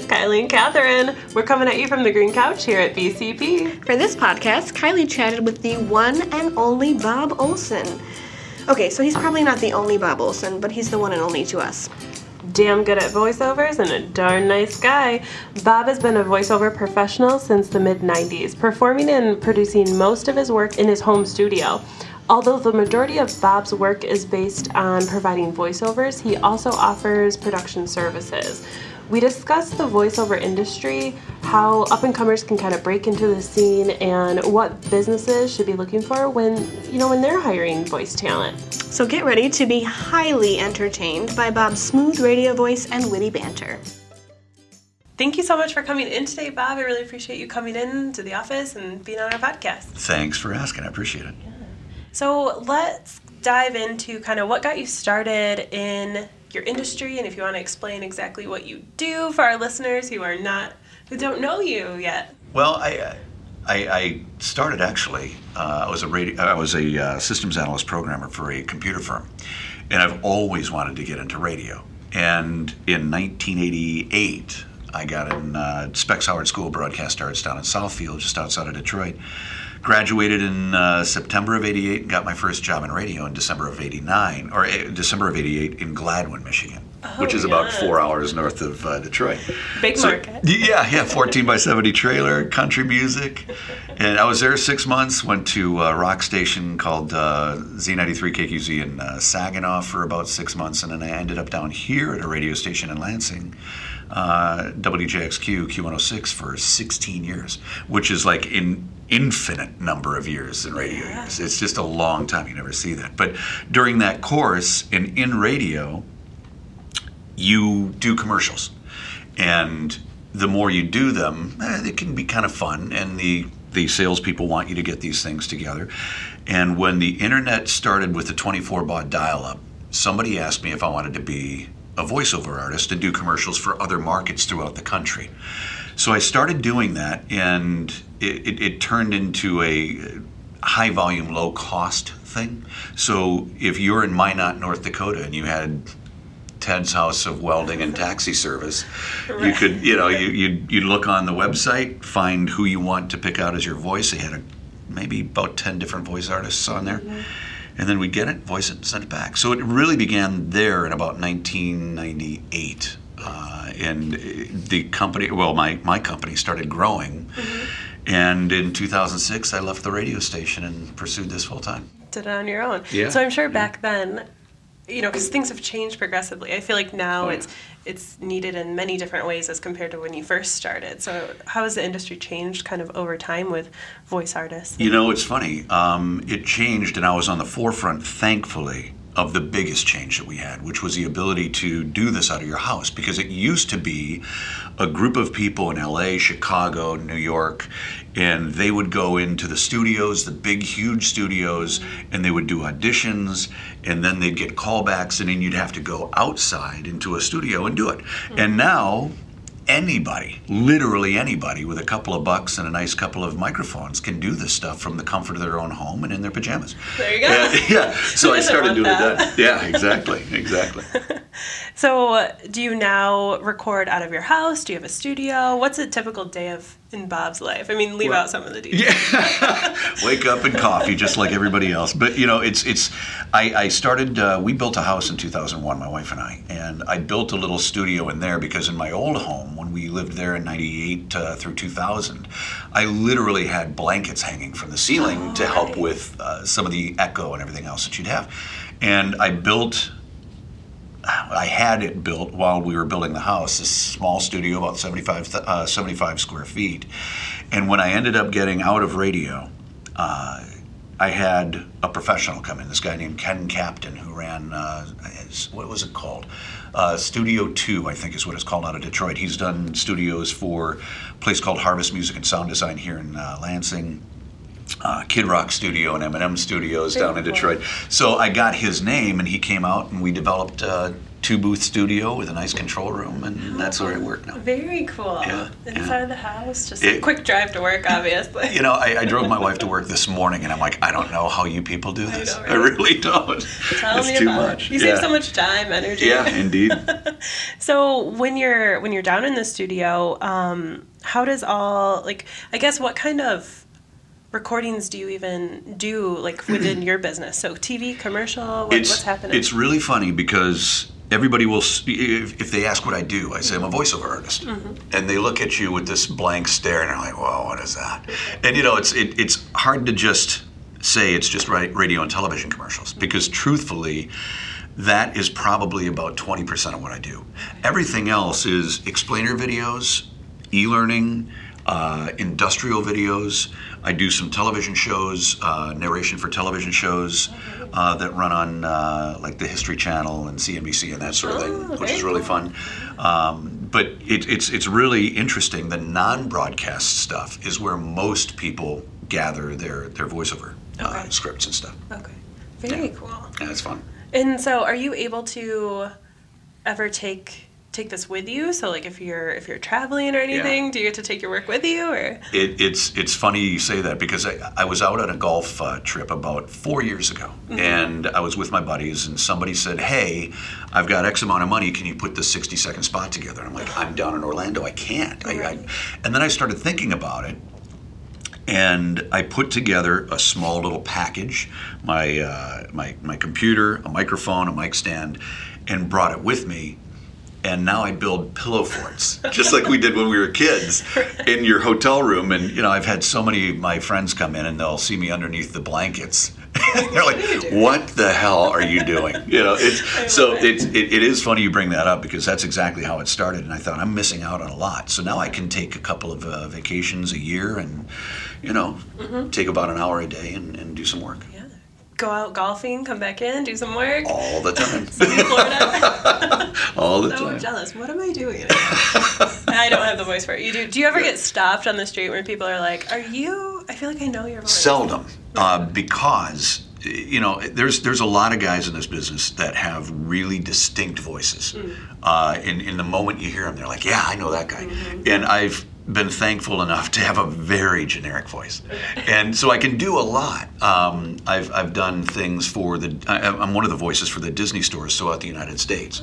It's Kylie and Catherine. We're coming at you from the green couch here at BCP. For this podcast, Kylie chatted with the one and only Bob Olson. Okay, so he's probably not the only Bob Olson, but he's the one and only to us. Damn good at voiceovers and a darn nice guy. Bob has been a voiceover professional since the mid 90s, performing and producing most of his work in his home studio. Although the majority of Bob's work is based on providing voiceovers, he also offers production services. We discussed the voiceover industry, how up and comers can kind of break into the scene, and what businesses should be looking for when you know when they're hiring voice talent. So get ready to be highly entertained by Bob's smooth radio voice and witty banter. Thank you so much for coming in today, Bob. I really appreciate you coming in to the office and being on our podcast. Thanks for asking. I appreciate it. So let's dive into kind of what got you started in your industry and if you want to explain exactly what you do for our listeners who are not who don't know you yet. Well, I I, I started actually. Uh, I was a radio, I was a uh, systems analyst programmer for a computer firm, and I've always wanted to get into radio. And in 1988, I got in uh, Specs Howard School of Broadcast Arts down in Southfield, just outside of Detroit. Graduated in uh, September of '88 and got my first job in radio in December of '89, or uh, December of '88 in Gladwin, Michigan, Oh, which is about four hours north of uh, Detroit. Big So- market. Yeah, yeah, 14 by 70 trailer, country music. And I was there six months, went to a rock station called uh, Z93 KQZ in uh, Saginaw for about six months, and then I ended up down here at a radio station in Lansing, uh, WJXQ Q106 for 16 years, which is like an infinite number of years in radio years. It's just a long time. You never see that. But during that course, and in radio, you do commercials, and the more you do them, eh, it can be kind of fun, and the the salespeople want you to get these things together. And when the internet started with the 24 baud dial-up, somebody asked me if I wanted to be a voiceover artist and do commercials for other markets throughout the country. So I started doing that, and it, it, it turned into a high volume, low cost thing. So if you're in Minot, North Dakota, and you had Ted's House of Welding and Taxi Service. You could, you know, you you you look on the website, find who you want to pick out as your voice. They had a, maybe about ten different voice artists on there, mm-hmm. And then we'd get it, voice it, and send it back. So it really began there in about 1998. Uh, and the company, well, my, my company started growing. And in 2006, I left the radio station and pursued this full time. Did it on your own. Yeah. So I'm sure back then, you know, because things have changed progressively. I feel like now Oh, yeah. it's it's needed in many different ways as compared to when you first started. So how has the industry changed kind of over time with voice artists? You know, it's funny. Um, it changed, and I was on the forefront, thankfully, of the biggest change that we had, which was the ability to do this out of your house. Because it used to be a group of people in LA, Chicago, New York, and they would go into the studios, the big, huge studios, and they would do auditions, and then they'd get callbacks, and then you'd have to go outside into a studio and do it. Hmm. And now, anybody, literally anybody, with a couple of bucks and a nice couple of microphones can do this stuff from the comfort of their own home and in their pajamas. There you go. Yeah. So I started doing that? that. Yeah, exactly, exactly. So uh, do you now record out of your house? Do you have a studio? What's a typical day of in Bob's life? I mean, leave Well, out some of the details. Yeah. Wake up and coffee, just like everybody else. But you know, it's it's. I, I started. Uh, we built a house in 2001, my wife and I, and I built a little studio in there because in my old home, when we lived there in '98 uh, through 2000, I literally had blankets hanging from the ceiling to help with uh, some of the echo and everything else that you'd have, and I built. I had it built while we were building the house, this small studio, about 75, th- uh, 75 square feet. And when I ended up getting out of radio, uh, I had a professional come in, this guy named Ken Captain, who ran, uh, his- what was it called? Uh, Studio 2, I think is what it's called out of Detroit. He's done studios for a place called Harvest Music and Sound Design here in uh, Lansing uh, Kid Rock Studio and Eminem Studios down in cool. Detroit. So I got his name, and he came out, and we developed a two booth studio with a nice control room, and that's where I work now. Very cool. Yeah, Inside yeah. of the house, just It- a quick drive to work, obviously. You know, I, I drove my wife to work this morning, and I'm like, I don't know how you people do this. know, I, really don't. Tell it's me too about much. it. You yeah. save so much time, energy. Yeah, indeed. So when you're when you're down in the studio, um, how does all like I guess what kind of recordings do you even do like within your business? So TV, commercial, what, what's happening? it's really funny because everybody will if, if they ask what I do, I say I'm a voiceover artist, Mm-hmm. and they look at you with this blank stare, and they're like, "Whoa, what is that?" And you know, it's it, it's hard to just say it's just radio and television commercials because truthfully. That is probably about 20% of what I do. Everything else is explainer videos, e learning, uh, industrial videos. I do some television shows, uh, narration for television shows uh, that run on uh, like the History Channel and CNBC and that sort of Oh, thing, which is really fun. Um, but it, it's it's really interesting. The non-broadcast stuff is where most people gather their their voiceover uh, Okay. scripts and stuff. okay. Very Yeah. cool. Yeah, it's fun. And so are you able to ever take take this with you? So like if you're if you're traveling or anything, do you get to take your work with you or It, it's it's funny you say that because I, I was out on a golf uh, trip about four years ago, and I was with my buddies, and somebody said, "Hey, I've got X amount of money. Can you put this sixty second spot together?" And I'm like, "I'm down in Orlando. I can't." I, I, and then I started thinking about it, and I put together a small little package, my uh, my my computer, a microphone, a mic stand, and brought it with me. And now I build pillow forts, just like we did when we were kids, in your hotel room. And you know, I've had so many of my friends come in, and they'll see me underneath the blankets. They're like, "What the hell are you doing?" You know, it's so it. it's it, it is funny you bring that up because that's exactly how it started. And I thought I'm missing out on a lot. So now I can take a couple of uh, vacations a year, and you know, take about an hour a day and, and do some work. Go out golfing, come back in, do some work. all the time, Florida. all the so time. I'm jealous. What am I doing? I don't have the voice for it. You do. Do you ever get stopped on the street when people are like, "Are you?" I feel like I know your voice. Seldom, uh, because you know there's there's a lot of guys in this business that have really distinct voices. Uh, in in the moment you hear them, they're like, "Yeah, I know that guy," and I've been thankful enough to have a very generic voice, and so I can do a lot. Um, I've I've done things for the I, I'm one of the voices for the Disney stores throughout the United States,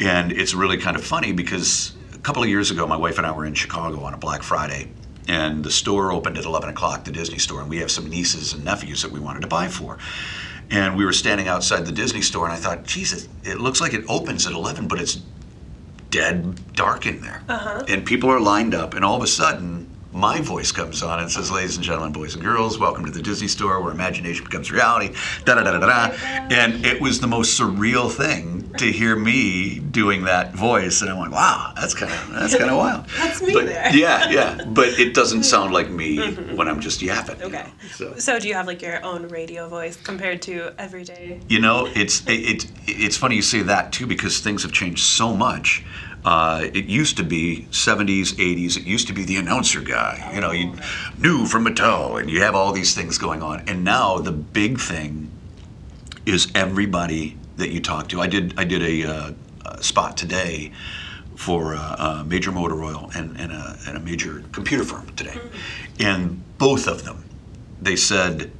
and it's really kind of funny because a couple of years ago, my wife and I were in Chicago on a Black Friday and the store opened at 11 o'clock, the Disney store, and we have some nieces and nephews that we wanted to buy for. And we were standing outside the Disney store, and I thought, Jesus, it looks like it opens at 11, but it's dead dark in there. Uh-huh. And people are lined up, and all of a sudden, my voice comes on and says, Ladies and gentlemen, boys and girls, welcome to the Disney store where imagination becomes reality. Da da da da da. And it was the most surreal thing to hear me doing that voice. And I'm like, wow, that's kind of that's kind of wild. That's me But- there. Yeah, yeah. But it doesn't sound like me mm-hmm. when I'm just yapping. you Okay. know, so. So do you have like your own radio voice compared to everyday? You know, it's it, it it's funny you say that too because things have changed so much. Uh, it used to be 70s, 80s. It used to be the announcer guy. You know, you knew from Mattel, and you have all these things going on. And now the big thing is everybody that you talk to. I did I did a, uh, a spot today for uh, a major motor oil and, and, a, and a major computer firm today, and both of them, they said,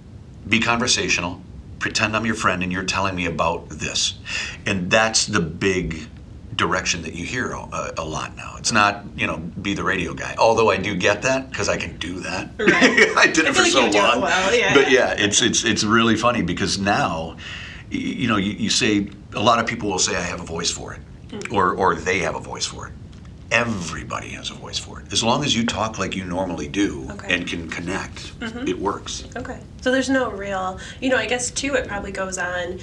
be conversational, pretend I'm your friend, and you're telling me about this, and that's the big direction that you hear a, a lot now. It's not, you know, be the radio guy. Although I do get that because I can do that. Right. I did I it for like so you do it long. well, yeah. But yeah, it's it's it's really funny because now, you know, you, you say a lot of people will say I have a voice for it, Mm-hmm. or or they have a voice for it. Everybody has a voice for it. As long as you talk like you normally do Okay. Mm-hmm. and can connect, it works. Okay. So there's no real, you know, I guess too, it probably goes on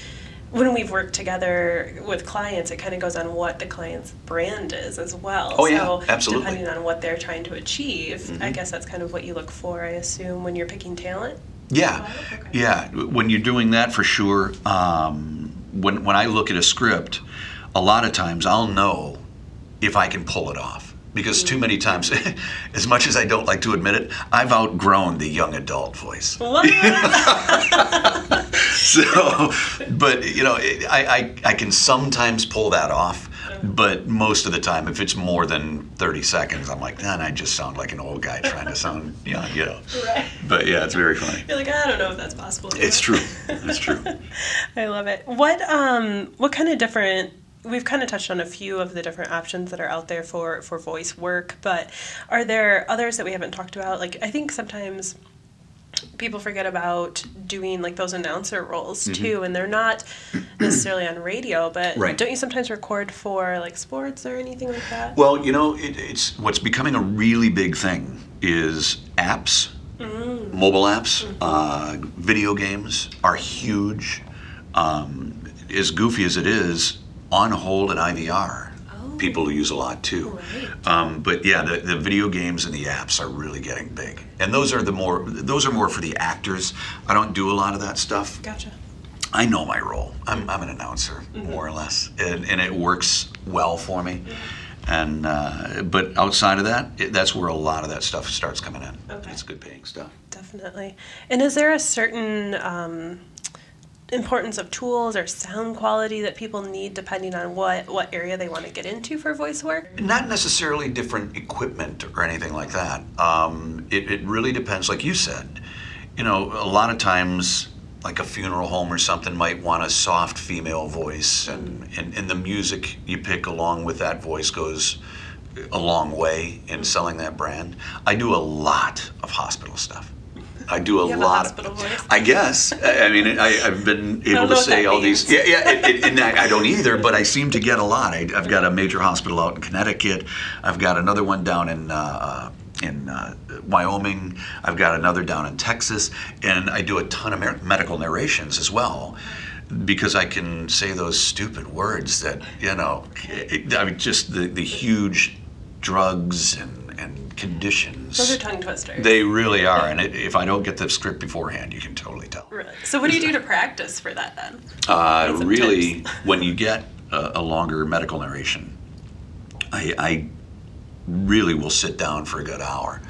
when we've worked together with clients, it kind of goes on what the client's brand is as well. Oh, yeah, so absolutely. Mm-hmm. Depending on what they're trying to achieve, I guess that's kind of what you look for, I assume, when you're picking talent. Yeah, Oh, okay. yeah. When you're doing that, for sure. Um, when when I look at a script, a lot of times I'll know if I can pull it off because too many times, as much as I don't like to admit it, I've outgrown the young adult voice. What? so, but you know, I, I I can sometimes pull that off. But most of the time, if it's more than 30 seconds, I'm like, then I just sound like an old guy trying to sound young, you know. Right. But yeah, it's very funny. You're like, I don't know if that's possible. It's true. It's true. I love it. What um what kind of different we've kind of touched on a few of the different options that are out there for for voice work, but are there others that we haven't talked about? Like I think sometimes people forget about doing like those announcer roles too and they're not necessarily on radio but Right. don't you sometimes record for like sports or anything like that Well, you know, it, it's what's becoming a really big thing is apps, mobile apps, uh, video games are huge. Um, as goofy as it is, on hold and IVR, people use a lot too. Right. Um, but yeah, the, the video games and the apps are really getting big, and those are the more those are more for the actors. I don't do a lot of that stuff. gotcha I know my role. I'm, I'm an announcer, more or less, and, and it works well for me. And uh, but outside of that, it, that's where a lot of that stuff starts coming in. Okay. It's good paying stuff. definitely and is there a certain um importance of tools or sound quality that people need depending on what what area they want to get into for voice work Not necessarily different equipment or anything like that. Um, it, it really depends, like you said. You know, a lot of times, like a funeral home or something might want a soft female voice, and, and, and the music you pick along with that voice goes a long way in selling that brand. I do a lot of hospital stuff. I do a have a lot. hospital of, voice? I guess. I mean, I, I've been able to say all these. Yeah, yeah, it, it, and I, I don't either, but I seem to get a lot. I, I've got a major hospital out in Connecticut. I've got another one down in uh, uh, in uh, Wyoming. I've got another down in Texas, and I do a ton of mer- medical narrations as well. Because I can say those stupid words that you know, I mean, just the, the huge drugs and conditions. those are tongue twisters They really are, and it, if I don't get the script beforehand, you can totally tell. really so what do you do to practice for that then Uh, really, when you get a, a longer medical narration, I, I really will sit down for a good hour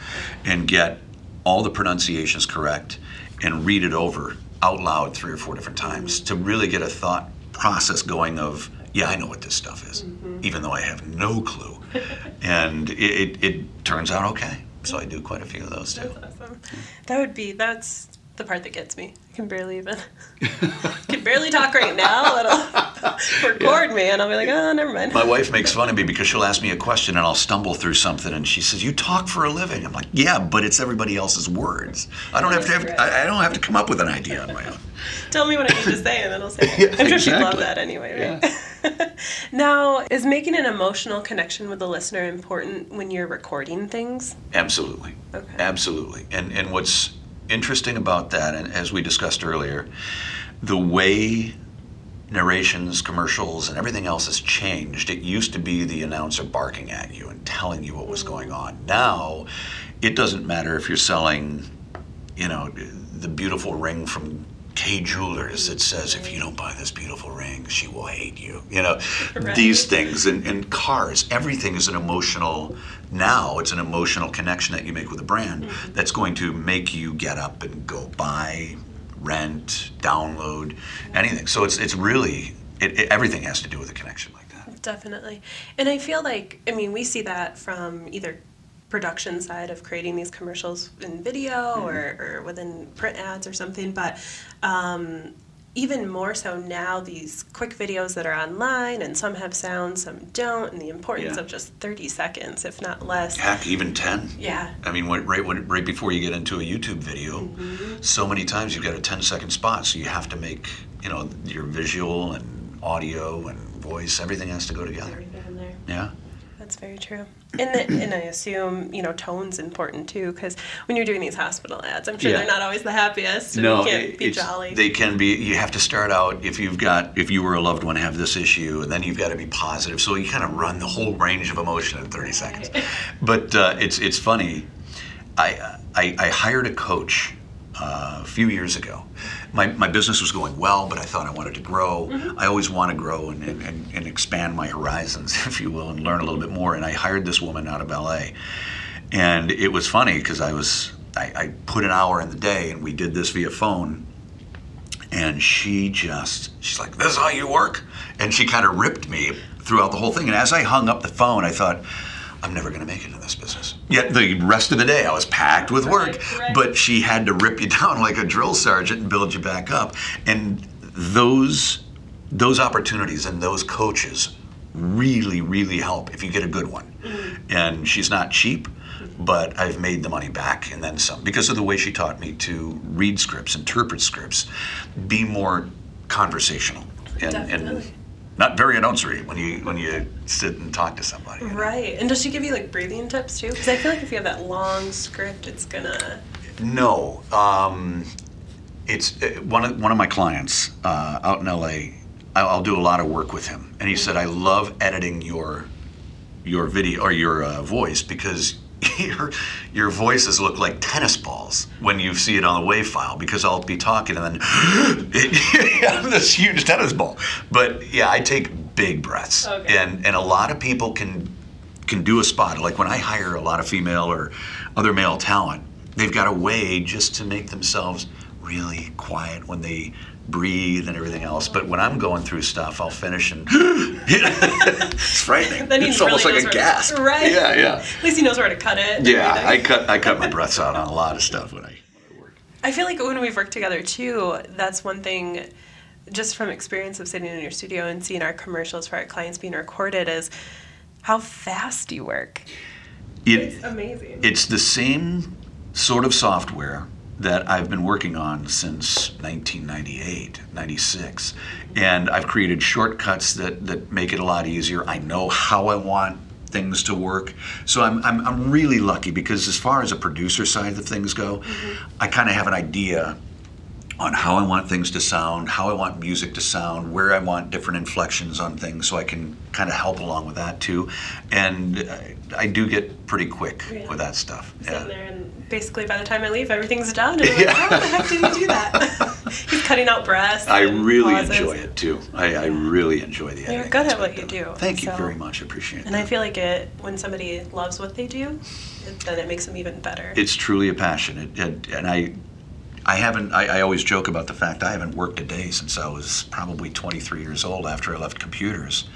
and get all the pronunciations correct and read it over out loud three or four different times to really get a thought process going of yeah i know what this stuff is mm-hmm. even though i have no clue. And it, it, it turns out okay. So i do quite a few of those too. That's awesome. That would be that's the part that gets me. I can barely even can barely talk right now. It'll record me, and I'll be like, oh, never mind. My wife makes fun of me because she'll ask me a question and I'll stumble through something, and she says, "You talk for a living." I'm like, "Yeah, but it's everybody else's words. I don't have to have. I, I don't have to come up with an idea on my own." Tell me what I need to say, and then I'll say. it. I'm sure she'd love that anyway. Right? now, is making an emotional connection with the listener important when you're recording things? Absolutely, Okay. absolutely. And and what's interesting about that, and as we discussed earlier, the way narrations, commercials, and everything else has changed. It used to be the announcer barking at you and telling you what was going on. Now, it doesn't matter if you're selling, you know, the beautiful ring from Kay Jewelers that says, if you don't buy this beautiful ring, she will hate you. You know, Right. these things and, and cars, everything is an emotional, now it's an emotional connection that you make with a brand mm-hmm. that's going to make you get up and go buy, rent, download, anything. So it's, it's really, it, it, everything has to do with a connection like that. Definitely. And I feel like, I mean, we see that from either production side of creating these commercials in video or, or within print ads or something, but um, even more so now, these quick videos that are online and some have sound, some don't, and the importance Yeah. of just 30 seconds, if not less. Heck, even 10. Yeah. I mean, right, right before you get into a YouTube video, so many times you've got a 10 second spot, so you have to make, you know, your visual and audio and voice, everything has to go together. Everything in there. Yeah. Very true. And, the, and I assume, you know, tone's important too, because when you're doing these hospital ads, I'm sure Yeah. they're not always the happiest. And you can't be jolly. They can be. You have to start out if you've got if you were a loved one have this issue, and then you've got to be positive. So you kind of run the whole range of emotion in 30 seconds. But uh, it's it's funny. I, I I hired a coach uh, a few years ago. My, my business was going well, but I thought I wanted to grow. I always want to grow and, and, and, and expand my horizons, if you will, and learn a little bit more. And I hired this woman out of LA. And it was funny because I was I, I put an hour in the day and we did this via phone and she just she's like, "This is how you work," and she kind of ripped me throughout the whole thing. And as I hung up the phone, I thought. I'm never going to make it in this business. Yet the rest of the day I was packed with work, Right, right. but she had to rip you down like a drill sergeant and build you back up. And those those opportunities and those coaches really, really help if you get a good one. Mm-hmm. And she's not cheap, but I've made the money back and then some because of the way she taught me to read scripts, interpret scripts, be more conversational, and, and Definitely. Not very announcery when you when you sit and talk to somebody. you know? Right. And does she give you like breathing tips too? Because I feel like if you have that long script, it's gonna. No, um, it's uh, one of one of my clients uh, out in LA. I'll, I'll do a lot of work with him, and he said, "I love editing your your video or your uh, voice because." Your, your voices look like tennis balls when you see it on the WAV file because I'll be talking and then it, this huge tennis ball. But yeah, I take big breaths, Okay. and and a lot of people can can do a spot. Like when I hire a lot of female or other male talent, they've got a way just to make themselves really quiet when they breathe and everything else. But when I'm going through stuff, I'll finish and it's frightening. Then he it's almost like a gasp. Right. Yeah, yeah. At least he knows where to cut it. Yeah, I cut I cut my breaths out on a lot of stuff when I work. I feel like when we've worked together too, that's one thing, just from experience of sitting in your studio and seeing our commercials for our clients being recorded, is how fast you work. It, Amazing. It's the same sort of software that I've been working on since 1998, 96. And I've created shortcuts that, that make it a lot easier. I know how I want things to work. So I'm, I'm, I'm really lucky because, as far as a producer side of things go, mm-hmm. I kind of have an idea on how I want things to sound, how I want music to sound, where I want different inflections on things, so I can kind of help along with that too. And I, I do get pretty quick Yeah. with that stuff. Sitting there and basically by the time I leave, everything's done. And I'm like, Yeah. how the heck did he do that? He's cutting out breaths. I really pauses. enjoy it too. I, I really enjoy the. You're good at what you do. Thank you very much. I appreciate it. And that. I feel like it when somebody loves what they do, it, then it makes them even better. it's truly a passion. It, it, and I, I haven't. I, I always joke about the fact I haven't worked a day since I was probably 23 years old after I left computers,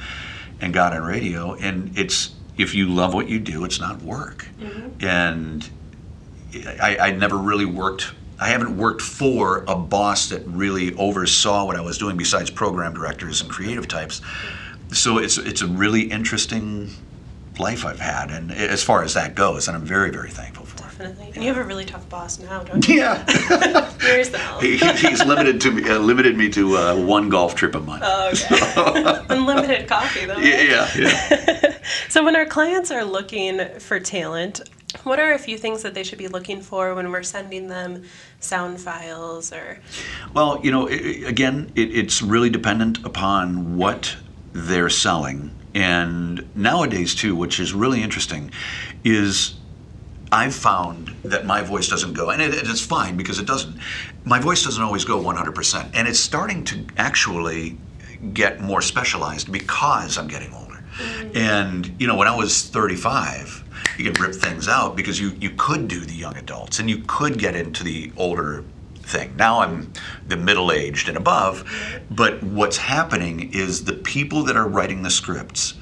and got on radio. And it's if you love what you do, it's not work. Mm-hmm. And I, I never really worked. I haven't worked for a boss that really oversaw what I was doing, besides program directors and creative types. So it's it's a really interesting life I've had, and as far as that goes, and I'm very very thankful. Definitely. And you have a really tough boss now, don't you? Yeah, Yourself. he, he- he's limited to me, uh, limited me to uh, one golf trip a month. Oh, okay. Unlimited coffee, though. yeah, yeah, yeah. So, when our clients are looking for talent, what are a few things that they should be looking for when we're sending them sound files or? Well, you know, i i- again, it, it's really dependent upon what they're selling. And nowadays, too, which is really interesting, is I've found that my voice doesn't go, and it, it's fine because it doesn't. My voice doesn't always go 100%. And it's starting to actually get more specialized because I'm getting older. Mm. And, you know, when I was 35, you could rip things out because you, you could do the young adults and you could get into the older thing. Now I'm the middle aged and above, mm. but what's happening is the people that are writing the scripts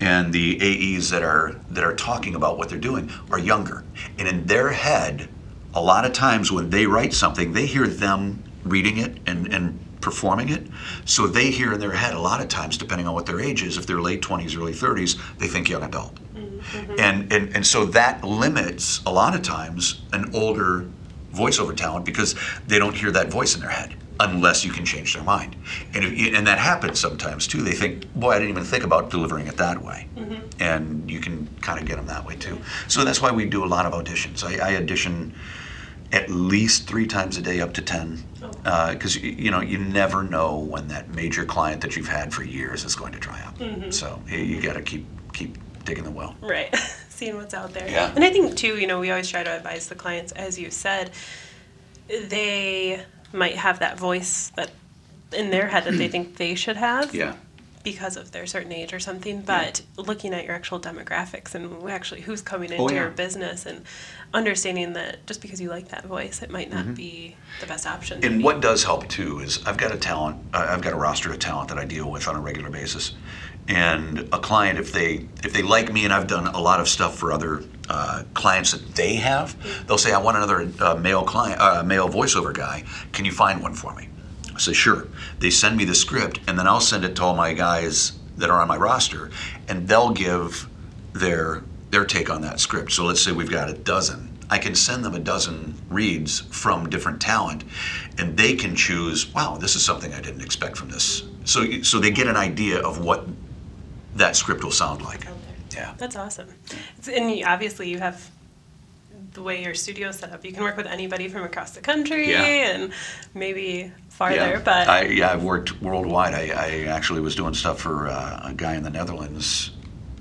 and the AEs that are that are talking about what they're doing are younger. And in their head, a lot of times when they write something, they hear them reading it and, and performing it. So they hear in their head a lot of times, depending on what their age is, if they're late 20s, early 30s, they think young adult. Mm-hmm. And, and and so that limits a lot of times an older voiceover talent because they don't hear that voice in their head unless you can change their mind. And if and that happens sometimes too. They think, boy, I didn't even think about delivering it that way. Mm-hmm. And you can kind of get them that way too. So that's why we do a lot of auditions. I, I audition at least three times a day, up to ten, because uh, you know you never know when that major client that you've had for years is going to dry up. Mm-hmm. So you, you got to keep keep digging the well. Right. Seeing what's out there. Yeah. And I think, too, you know, we always try to advise the clients, as you said, they might have that voice that in their head that they think they should have. Yeah. because of their certain age or something, but looking at your actual demographics and actually who's coming into Oh, yeah. your business and understanding that just because you like that voice, it might not be the best option. Mm-hmm. And what does help too is I've got a talent, uh, I've got a roster of talent that I deal with on a regular basis. And a client, if they if they like me, and I've done a lot of stuff for other uh, clients that they have, they'll say, "I want another uh, male client, uh, male voiceover guy. Can you find one for me?" I say, "Sure." They send me the script, and then I'll send it to all my guys that are on my roster, and they'll give their their take on that script. So let's say we've got a dozen. I can send them a dozen reads from different talent, and they can choose. Wow, this is something I didn't expect from this. So so they get an idea of what that script will sound like. Yeah. That's awesome. It's, and obviously, you have the way your studio's set up. You can work with anybody from across the country Yeah. and maybe farther. yeah. But I, yeah, I've worked worldwide. I, I actually was doing stuff for uh, a guy in the Netherlands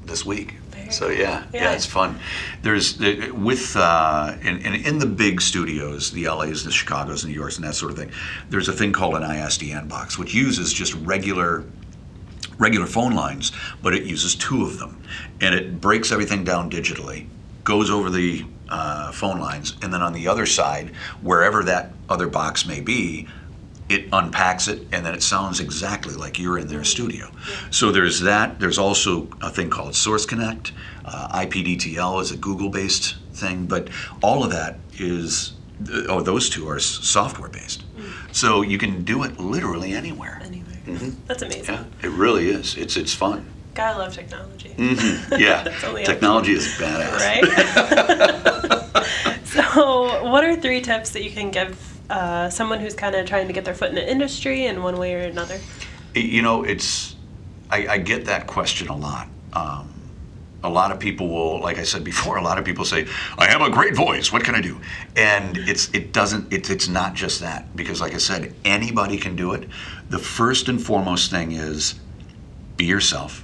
this week. Very So cool. yeah, yeah, Yeah. it's fun. There's with uh, in, in in the big studios, the LA's, the Chicago's, the New York's, and that sort of thing. There's a thing called an ISDN box, which uses just regular regular phone lines, but it uses two of them, and it breaks everything down digitally, goes over the uh, phone lines, and then on the other side, wherever that other box may be, it unpacks it, and then it sounds exactly like you're in their studio. So there's that. There's also a thing called Source Connect. Uh, IPDTL is a Google-based thing, but all of that is. Oh, those two are software based, so you can do it literally anywhere. Anyway, that's amazing. Yeah, it really is. It's it's fun. Gotta love technology. Yeah, only up technology is badass. right? so, what are three tips that you can give uh, someone who's kind of trying to get their foot in the industry in one way or another? You know, it's I, I get that question a lot. Um, a lot of people will, like I said before, a lot of people say, "I have a great voice. What can I do?" And it's it doesn't it, it's not just that because, like I said, anybody can do it. The first and foremost thing is be yourself.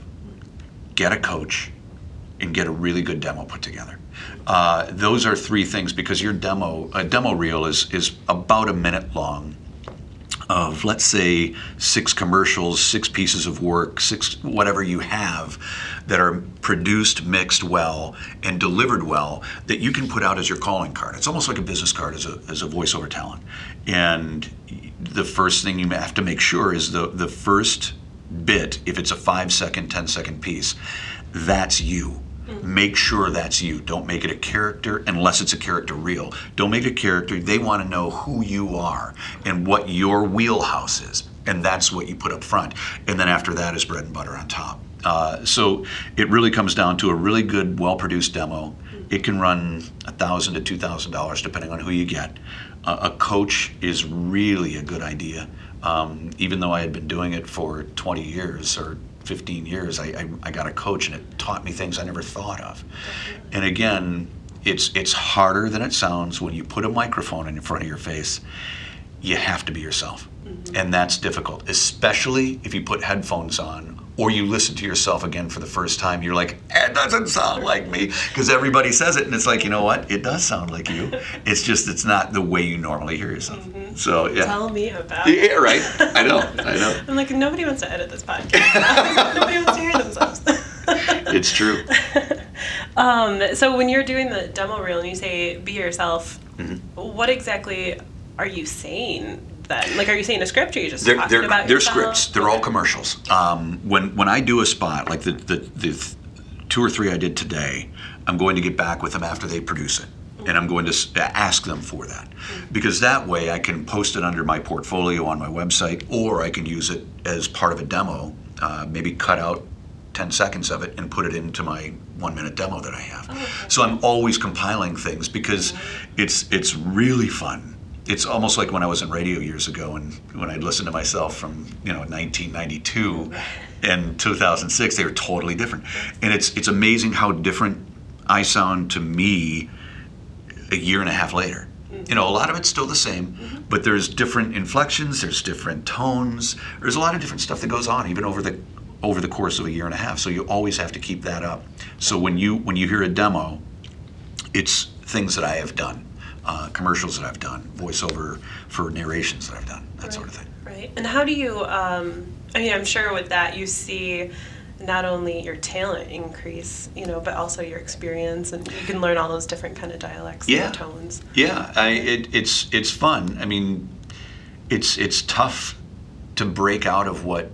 Get a coach and get a really good demo put together. Uh, those are three things because your demo, a demo reel is is about a minute long of let's say six commercials, six pieces of work, six whatever you have that are produced, mixed well, and delivered well that you can put out as your calling card. It's almost like a business card as a, as a voiceover talent. And the first thing you have to make sure is the the first bit, if it's a five second, ten second piece, that's you. Mm-hmm. Make sure that's you. Don't make it a character unless it's a character reel. Don't make a character. They want to know who you are and what your wheelhouse is. And that's what you put up front. And then after that is bread and butter on top. Uh, so it really comes down to a really good, well produced demo. It can run 1,000 to $2,000 depending on who you get. Uh, a coach is really a good idea. Um, even though I had been doing it for 20 years or 15 years, I, I, I got a coach and it taught me things I never thought of. And again, it's it's harder than it sounds when you put a microphone in front of your face. You have to be yourself, and that's difficult, especially if you put headphones on or you listen to yourself again for the first time. You're like, it doesn't sound like me, because everybody says it, and it's like, you know what? It does sound like you. It's just it's not the way you normally hear yourself. So yeah. Tell me about it. Yeah, right. I know. I know. I'm like, nobody wants to edit this podcast. nobody wants to hear themselves. It's true. um, so when you're doing the demo reel and you say be yourself, Mm-hmm. what exactly are you saying then? Like, are you saying a script or are you just They're, talking they're, about they're yourself? scripts. They're all commercials. Um, when when I do a spot like the, the the two or three I did today, I'm going to get back with them after they produce it, and I'm going to s- ask them for that, because that way I can post it under my portfolio on my website, or I can use it as part of a demo. Uh, maybe cut out 10 seconds of it and put it into my one minute demo that I have. So I'm always compiling things because it's it's really fun. It's almost like when I was in radio years ago and when I'd listen to myself from, you know, 1992 and 2006, they were totally different. And it's it's amazing how different I sound to me a year and a half later. You know, a lot of it's still the same, but there's different inflections, there's different tones, there's a lot of different stuff that goes on even over the over the course of a year and a half. So you always have to keep that up. So when you when you hear a demo, it's things that I have done. Uh, commercials that I've done, voiceover for narrations that I've done, that sort of thing. Right. And how do you, um, I mean, I'm sure with that you see not only your talent increase, you know, but also your experience and you can learn all those different kind of dialects Yeah. and tones. Yeah, I, it, it's it's fun. I mean, it's it's tough to break out of what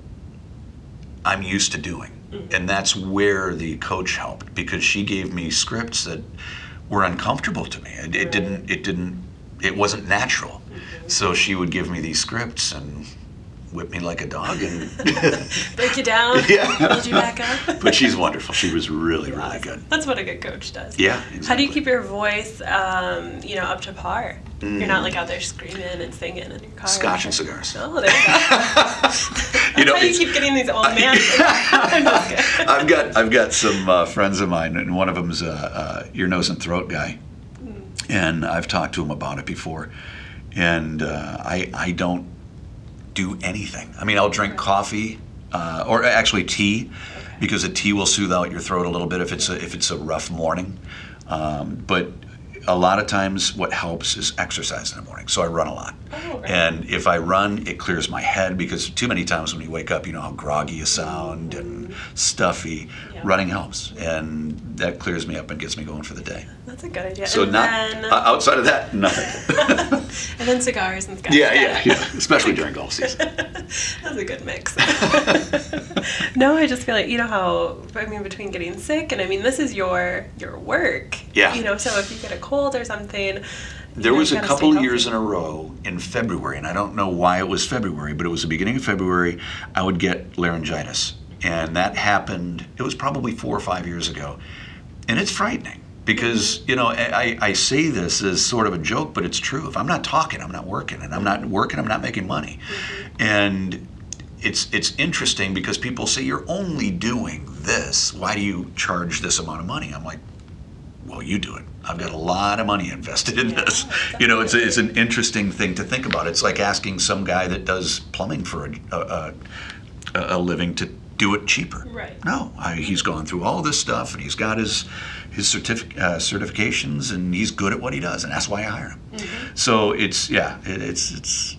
I'm used to doing, and that's where the coach helped because she gave me scripts that were uncomfortable to me. It, it didn't it didn't it wasn't natural. So she would give me these scripts and whip me like a dog and Break you down, Yeah. build you back up. but she's wonderful. She was really really good. That's what a good coach does. Yeah, How do you keep your voice, um, you know, up to par? You're Mm. not like out there screaming and singing in your car. Scotch and cigars. Oh, there you go. You know, That's how you keep getting these old man. I'm just kidding. I've got I've got some uh, friends of mine, and one of them's a, uh ear, nose, and throat guy, and I've talked to him about it before, and uh, I I don't do anything. I mean, I'll drink coffee uh, or actually tea, because a tea will soothe out your throat a little bit if it's a, if it's a rough morning, um, but. A lot of times, what helps is exercise in the morning. So I run a lot, Oh, right. and if I run, it clears my head because too many times when you wake up, you know how groggy you sound and stuffy. Yeah. Running helps, and that clears me up and gets me going for the day. That's a good idea. So and not then, uh, outside of that, nothing. and then cigars and scotch. yeah, yeah, yeah. Especially during golf season. That's a good mix. no, I just feel like you know how I mean between getting sick and I mean this is your your work. Yeah. You know, so if you get a cold or something. There was a couple years in a row in February, and I don't know why it was February, but it was the beginning of February. I would get laryngitis, and that happened. It was probably four or five years ago, and it's frightening because you know I, I say this as sort of a joke, but it's true. If I'm not talking, I'm not working, and I'm not working, I'm not making money, and it's it's interesting because people say you're only doing this. Why do you charge this amount of money? I'm like, well, you do it. I've got a lot of money invested in Yeah, this. You know, it's a, it's an interesting thing to think about. It's like asking some guy that does plumbing for a, a, a, a living to do it cheaper. Right. No, I, he's gone through all this stuff and he's got his his certific- uh, certifications and he's good at what he does, and that's why I hire him. Mm-hmm. So it's yeah, it, it's it's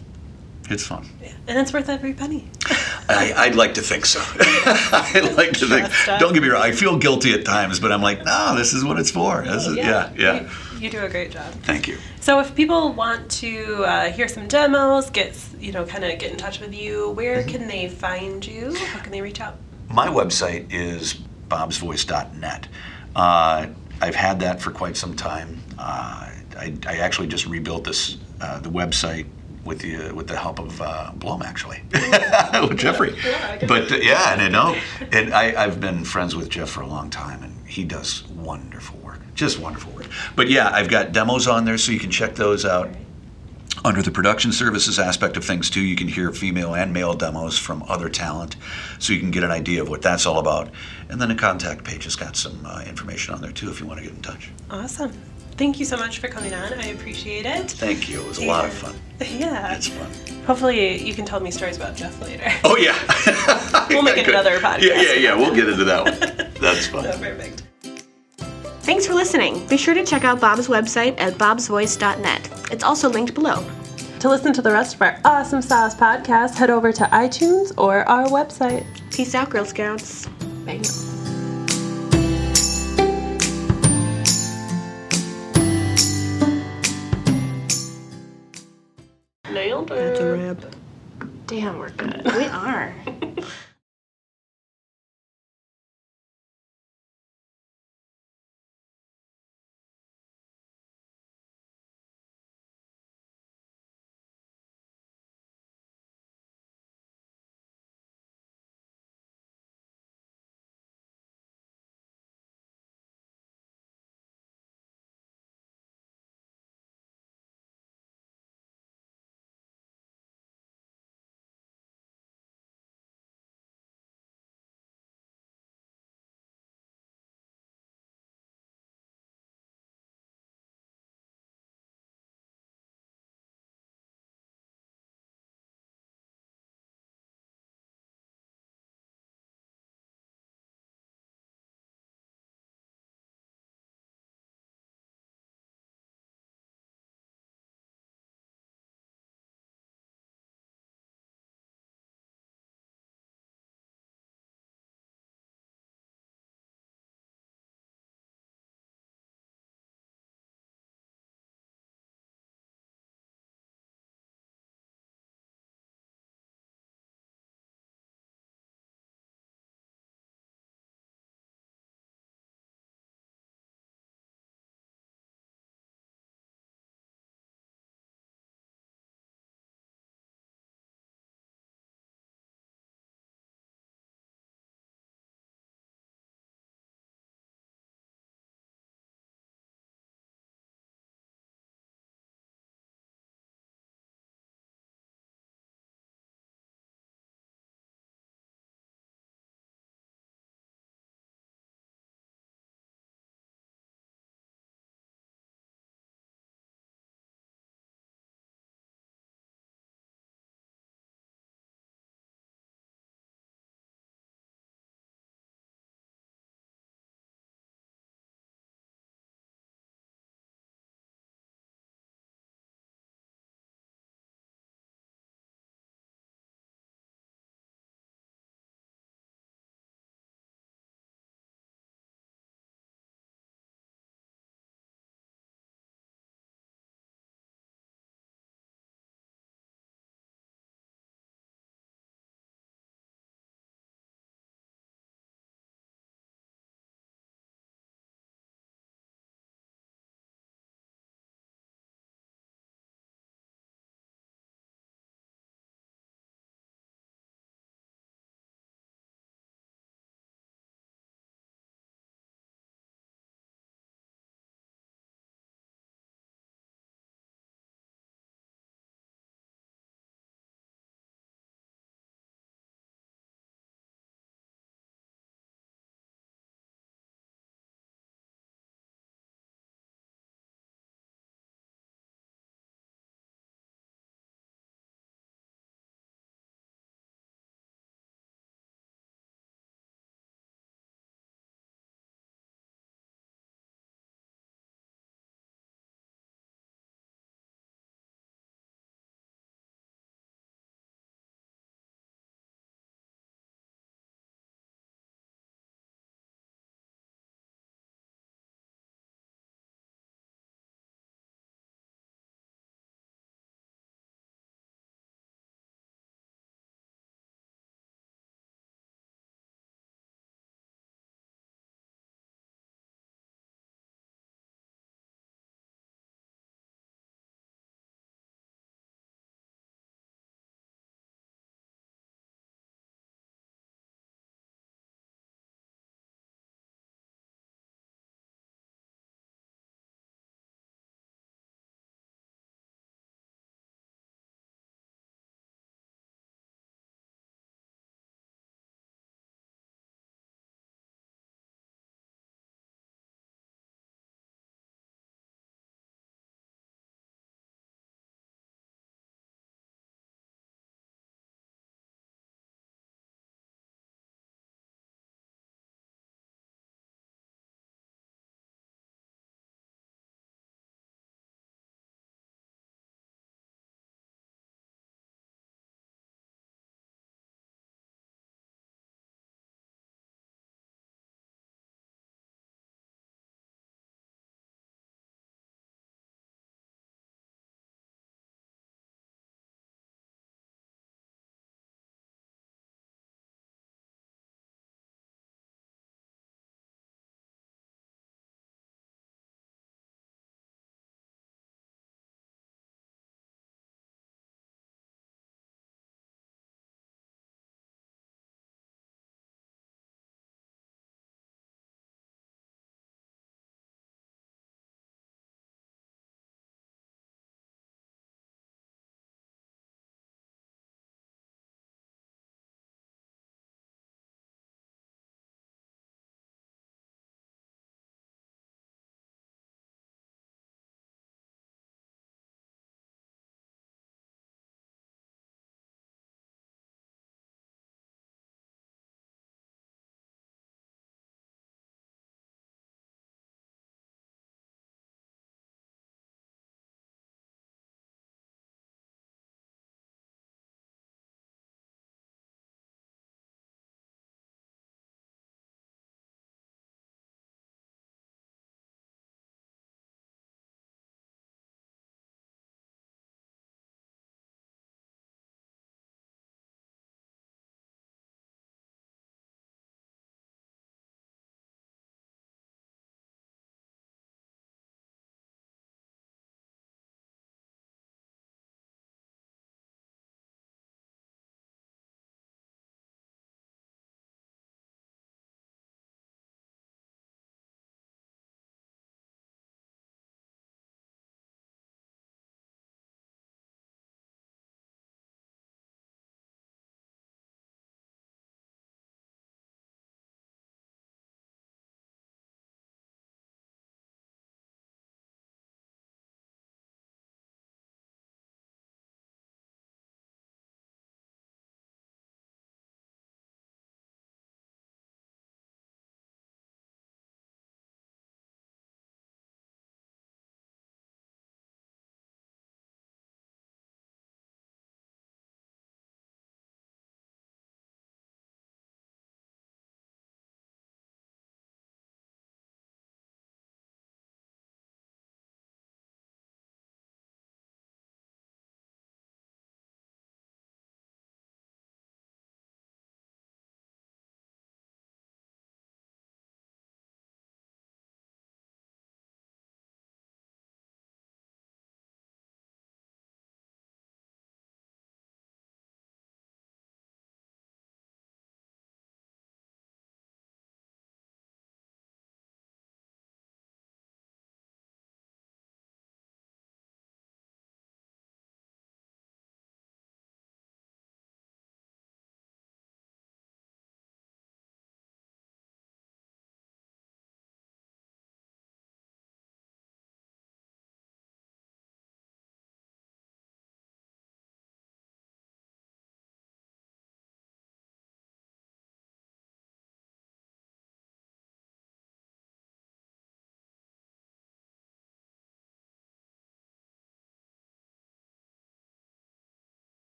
it's fun. Yeah. And it's worth every penny. I, I'd like to think so. I'd like to think. Don't get me wrong. I feel guilty at times, but I'm like, no, this is what it's for. Is, yeah, yeah. You, you do a great job. Thank you. So if people want to uh, hear some demos, get you know, kind of get in touch with you, where Mm-hmm. can they find you? How can they reach out? My website is bobsvoice.net. Uh, I've had that for quite some time. Uh, I, I actually just rebuilt this uh, the website with the with the help of uh, Blum, actually, with Jeffrey. Yeah, But uh, yeah, and I know, and I, I've been friends with Jeff for a long time, and he does wonderful work, just wonderful work. But yeah, I've got demos on there, so you can check those out. Under the production services aspect of things, too, you can hear female and male demos from other talent, so you can get an idea of what that's all about. And then the contact page has got some uh, information on there, too, if you want to get in touch. Awesome. Thank you so much for coming on. I appreciate it. Thank you. It was a lot of fun. Yeah. It's fun. Hopefully, you can tell me stories about Jeff later. Oh, yeah. We'll make another podcast. Yeah, yeah, yeah. We'll get into that one. That's fun. Perfect. Thanks for listening. Be sure to check out Bob's website at bobsvoice.net. It's also linked below. To listen to the rest of our awesome sauce podcast, head over to iTunes or our website. Peace out, Girl Scouts. Bang. Nailed it. That's a wrap. Damn, we're good. We are.